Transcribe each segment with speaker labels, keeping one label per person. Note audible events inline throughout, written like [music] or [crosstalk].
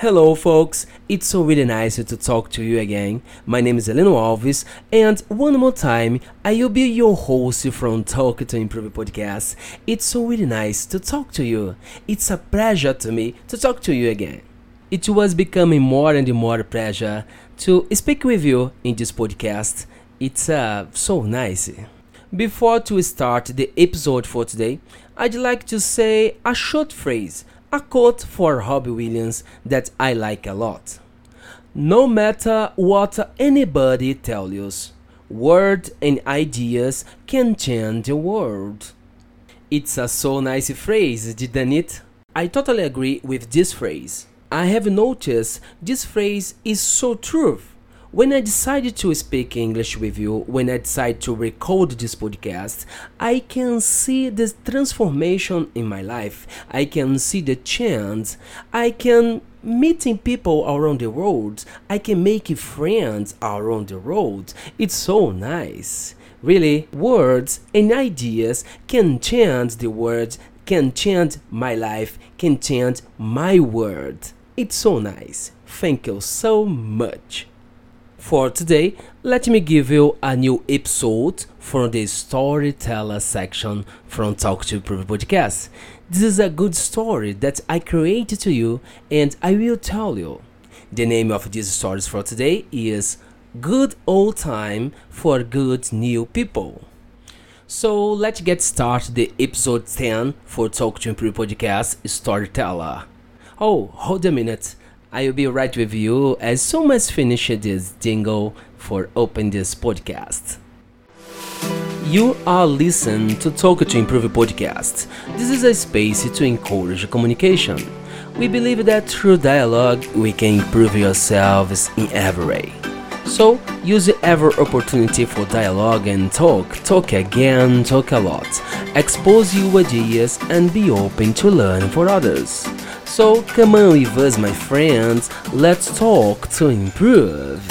Speaker 1: Hello, folks. It's so really nice to talk to you again. My name is Heleno Alves, and one more time, I will be your host from Talk to Improve podcast. It's so really nice to talk to you. It's a pleasure to me to talk to you again. It was becoming more and more pleasure to speak with you in this podcast. It's uh, so nice. Before to start the episode for today, I'd like to say a short phrase a quote for Robbie Williams that I like a lot. No matter what anybody tells you, words and ideas can change the world. It's a so nice phrase, didn't it? I totally agree with this phrase. I have noticed this phrase is so true when I decided to speak English with you, when I decided to record this podcast, I can see the transformation in my life. I can see the change. I can meeting people around the world. I can make friends around the world. It's so nice. Really, words and ideas can change the world, can change my life, can change my world. It's so nice. Thank you so much. For today, let me give you a new episode from the storyteller section from Talk to Improve podcast. This is a good story that I created to you and I will tell you. The name of these stories for today is Good Old Time for Good New People. So let's get started the episode 10 for Talk to Improve podcast Storyteller. Oh, hold a minute. I will be right with you as soon as finish this jingle for open this podcast. You are listening to Talk to Improve podcast. This is a space to encourage communication. We believe that through dialogue we can improve yourselves in every way. So use every opportunity for dialogue and talk. Talk again, talk a lot. Expose your ideas and be open to learn for others. So come on with us, my friends. Let's talk to improve.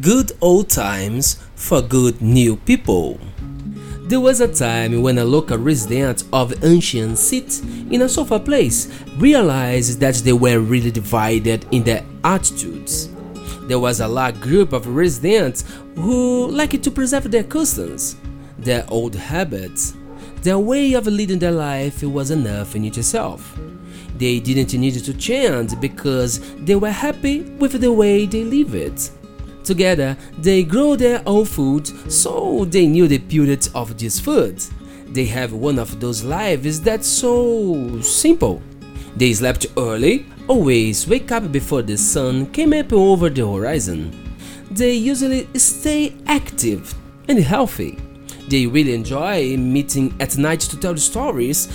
Speaker 1: Good old times for good new people. There was a time when a local resident of ancient city in a sofa place realized that they were really divided in their attitudes. There was a large group of residents who liked to preserve their customs, their old habits, their way of leading their life was enough in itself. They didn't need to change because they were happy with the way they lived. Together, they grow their own food, so they knew the purity of this food. They have one of those lives that's so simple. They slept early, always wake up before the sun came up over the horizon. They usually stay active and healthy. They really enjoy meeting at night to tell stories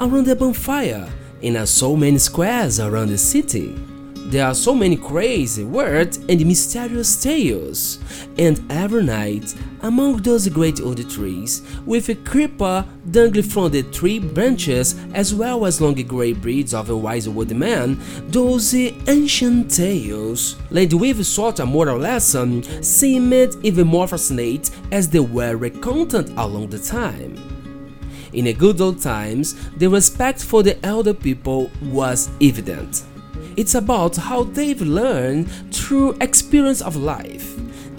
Speaker 1: around the bonfire in so many squares around the city. There are so many crazy, weird, and mysterious tales, and every night, among those great old trees, with a creeper dangling from the tree branches, as well as long grey beards of a wise old man, those ancient tales, laid with sort of moral lesson, seemed even more fascinating as they were recounted along the time. In the good old times, the respect for the elder people was evident. It's about how they've learned through experience of life.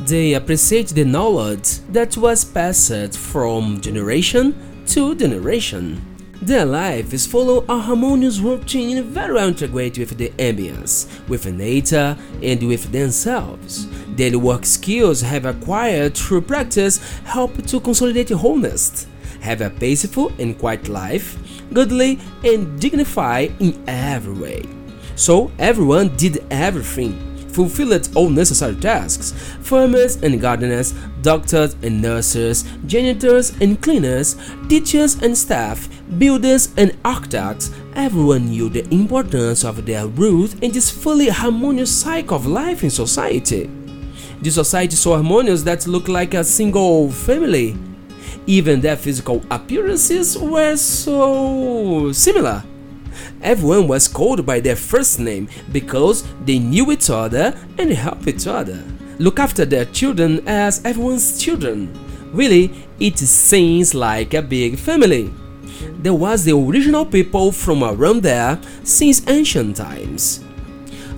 Speaker 1: They appreciate the knowledge that was passed from generation to generation. Their life is follow a harmonious routine very well integrated with the ambience, with nature, and with themselves. Daily work skills have acquired through practice help to consolidate wholeness, have a peaceful and quiet life, goodly and dignified in every way. So everyone did everything, fulfilled all necessary tasks. Farmers and gardeners, doctors and nurses, janitors and cleaners, teachers and staff, builders and architects, everyone knew the importance of their role in this fully harmonious cycle of life in society. The society so harmonious that looked like a single family. Even their physical appearances were so similar. Everyone was called by their first name because they knew each other and helped each other. Look after their children as everyone's children. Really, it seems like a big family. there was the original people from around there since ancient times.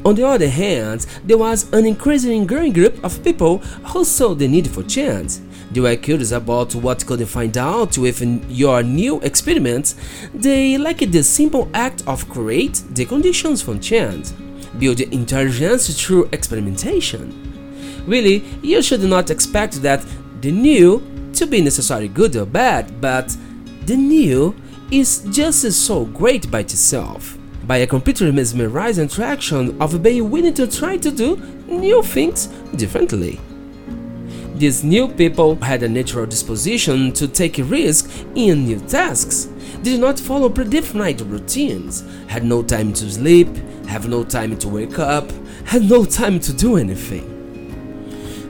Speaker 1: On the other hand, there was an increasingly growing group of people who saw the need for chant. They were curious about what could they find out with your new experiment. They liked the simple act of create the conditions for chant, build intelligence through experimentation. Really, you should not expect that the new to be necessarily good or bad, but the new is just so great by itself by a completely mesmerized interaction of being willing to try to do new things differently. These new people had a natural disposition to take risks in new tasks, did not follow predefined routines, had no time to sleep, have no time to wake up, had no time to do anything.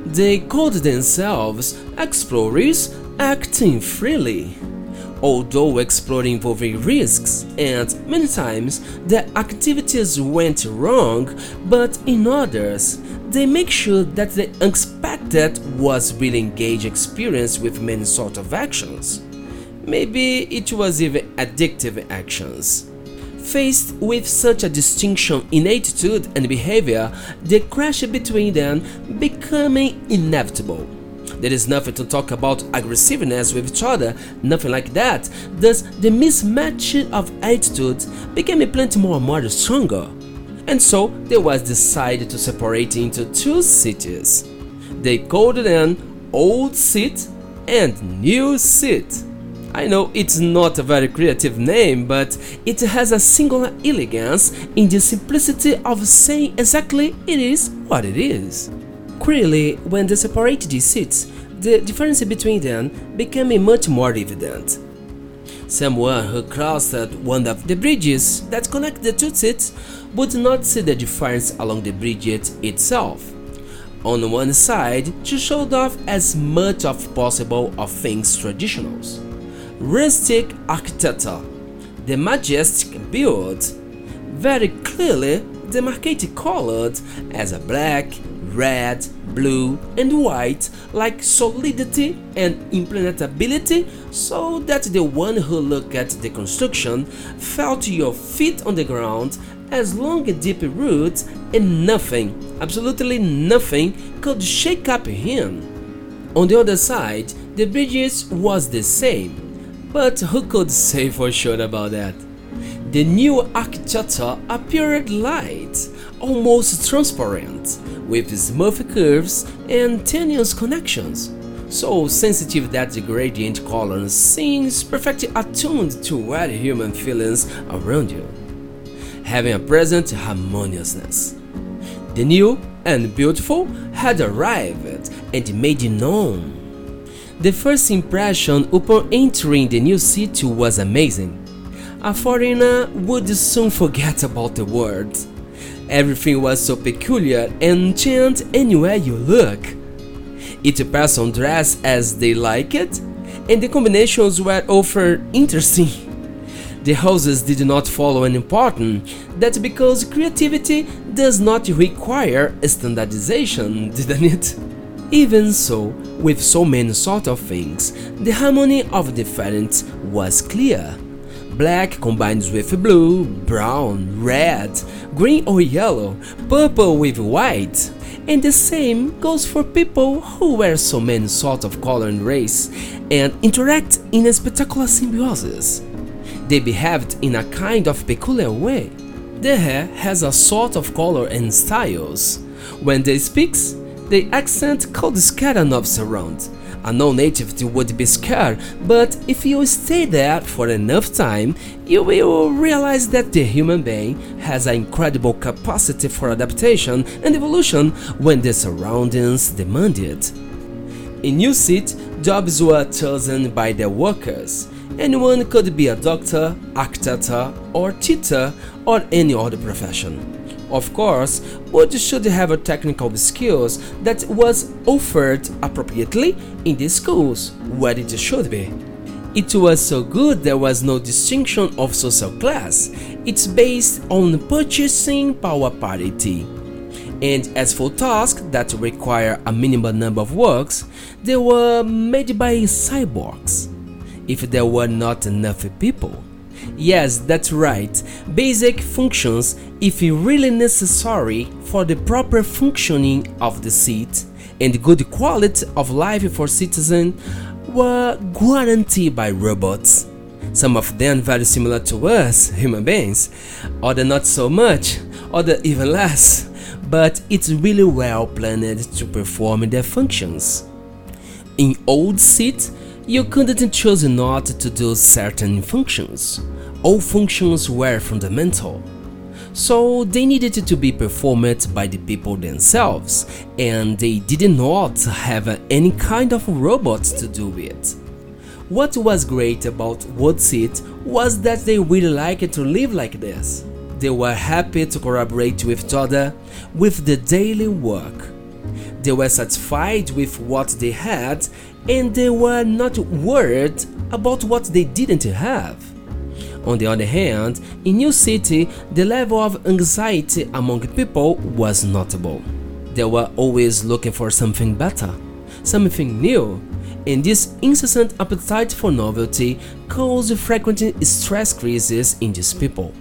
Speaker 1: They called themselves explorers acting freely although exploring involving risks, and many times the activities went wrong, but in others, they make sure that the unexpected was really engaged experience with many sort of actions. Maybe it was even addictive actions. Faced with such a distinction in attitude and behavior, the clash between them becoming inevitable. There is nothing to talk about aggressiveness with each other, nothing like that. Thus, the mismatch of attitudes became a plenty more and more stronger. And so, they was decided to separate into two cities. They called them Old Seat and New Seat. I know it's not a very creative name, but it has a singular elegance in the simplicity of saying exactly it is what it is. Clearly, when they separated these seats, the difference between them became much more evident. Someone who crossed one of the bridges that connect the two seats would not see the difference along the bridge itself. On one side, she showed off as much as possible of things traditionals. Rustic architecture, the majestic build, very clearly demarcated colored as a black, red, blue, and white like solidity and impenetrability so that the one who looked at the construction felt your feet on the ground as long deep roots and nothing, absolutely nothing, could shake up him. On the other side, the bridges was the same, but who could say for sure about that? The new architecture appeared light, almost transparent, with smooth curves and tenuous connections, so sensitive that the gradient color seems perfectly attuned to what human feelings around you, having a present harmoniousness. The new and beautiful had arrived and made known. The first impression upon entering the new city was amazing. A foreigner would soon forget about the world Everything was so peculiar and chant anywhere you look. Each person dressed as they like it, and the combinations were often interesting. The houses did not follow an pattern, that because creativity does not require standardization, [laughs] didn't it? Even so, with so many sort of things, the harmony of the different was clear. Black combines with blue, brown, red, green or yellow, purple with white. And the same goes for people who wear so many sorts of color and race and interact in a spectacular symbiosis. They behaved in a kind of peculiar way. Their hair has a sort of color and styles. When they speak, the accent could scare nerves around a non-native would be scared, but if you stay there for enough time, you will realize that the human being has an incredible capacity for adaptation and evolution when the surroundings demand it. In New Seat, jobs were chosen by the workers. Anyone could be a doctor, architect, or teacher, or any other profession. Of course, but should have a technical skills that was offered appropriately in the schools where it should be. It was so good there was no distinction of social class. It's based on purchasing power parity. And as for tasks that require a minimal number of works, they were made by cyborgs. if there were not enough people. Yes, that's right. Basic functions, if really necessary for the proper functioning of the seat and good quality of life for citizens, were guaranteed by robots. Some of them very similar to us, human beings, other not so much, other even less, but it's really well planned to perform their functions. In old seat, you couldn't choose not to do certain functions. All functions were fundamental. So they needed to be performed by the people themselves, and they did not have any kind of robots to do it. What was great about Wood Seat was that they really liked to live like this. They were happy to collaborate with each other with the daily work. They were satisfied with what they had and they were not worried about what they didn't have. On the other hand, in New City, the level of anxiety among people was notable. They were always looking for something better, something new, and this incessant appetite for novelty caused frequent stress crises in these people.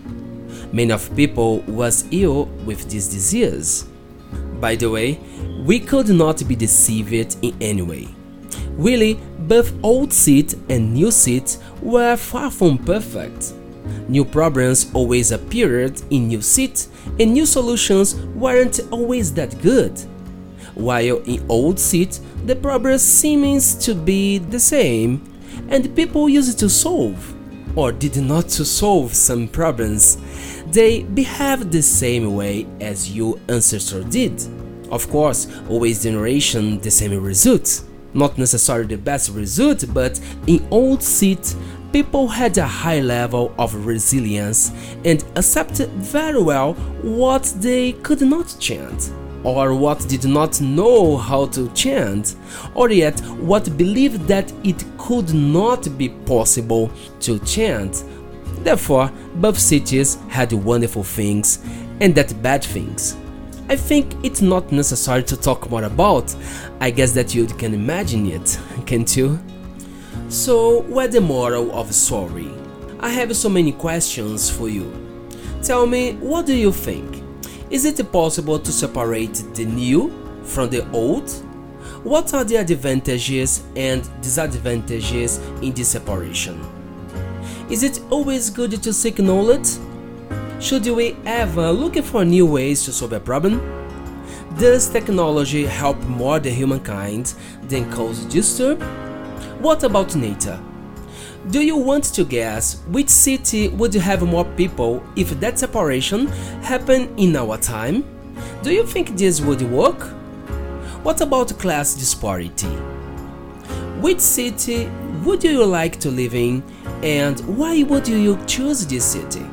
Speaker 1: Many of people was ill with this disease. By the way, we could not be deceived in any way. Really, both old seat and new seat were far from perfect. New problems always appeared in new seat, and new solutions weren't always that good. While in old seat, the problems seems to be the same, and people used to solve, or did not to solve some problems. They behave the same way as your ancestor did. Of course, always generation the same result. Not necessarily the best result, but in old seat, people had a high level of resilience and accepted very well what they could not chant, or what did not know how to chant, or yet what believed that it could not be possible to chant. Therefore, both cities had wonderful things and that bad things. I think it's not necessary to talk more about. I guess that you can imagine it, can't you? So, what's the moral of the story? I have so many questions for you. Tell me, what do you think? Is it possible to separate the new from the old? What are the advantages and disadvantages in this separation? Is it always good to seek knowledge? Should we ever look for new ways to solve a problem? Does technology help more the humankind than cause disturb? What about nature? Do you want to guess which city would have more people if that separation happened in our time? Do you think this would work? What about class disparity? Which city would you like to live in and why would you choose this city?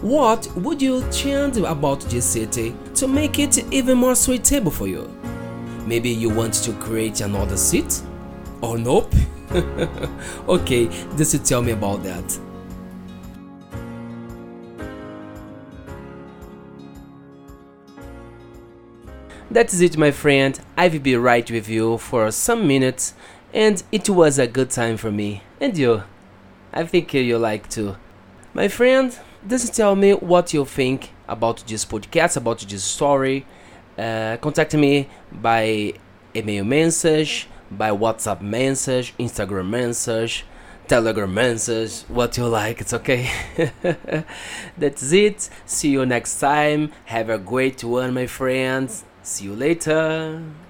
Speaker 1: What would you change about this city to make it even more suitable for you? Maybe you want to create another seat? Or nope? [laughs] okay, just tell me about that. That's it, my friend. I will be right with you for some minutes, and it was a good time for me. And you? I think you like too. My friend, just tell me what you think about this podcast, about this story. Uh, contact me by email message, by WhatsApp message, Instagram message, Telegram message, what you like, it's okay. [laughs] That's it. See you next time. Have a great one, my friends. See you later.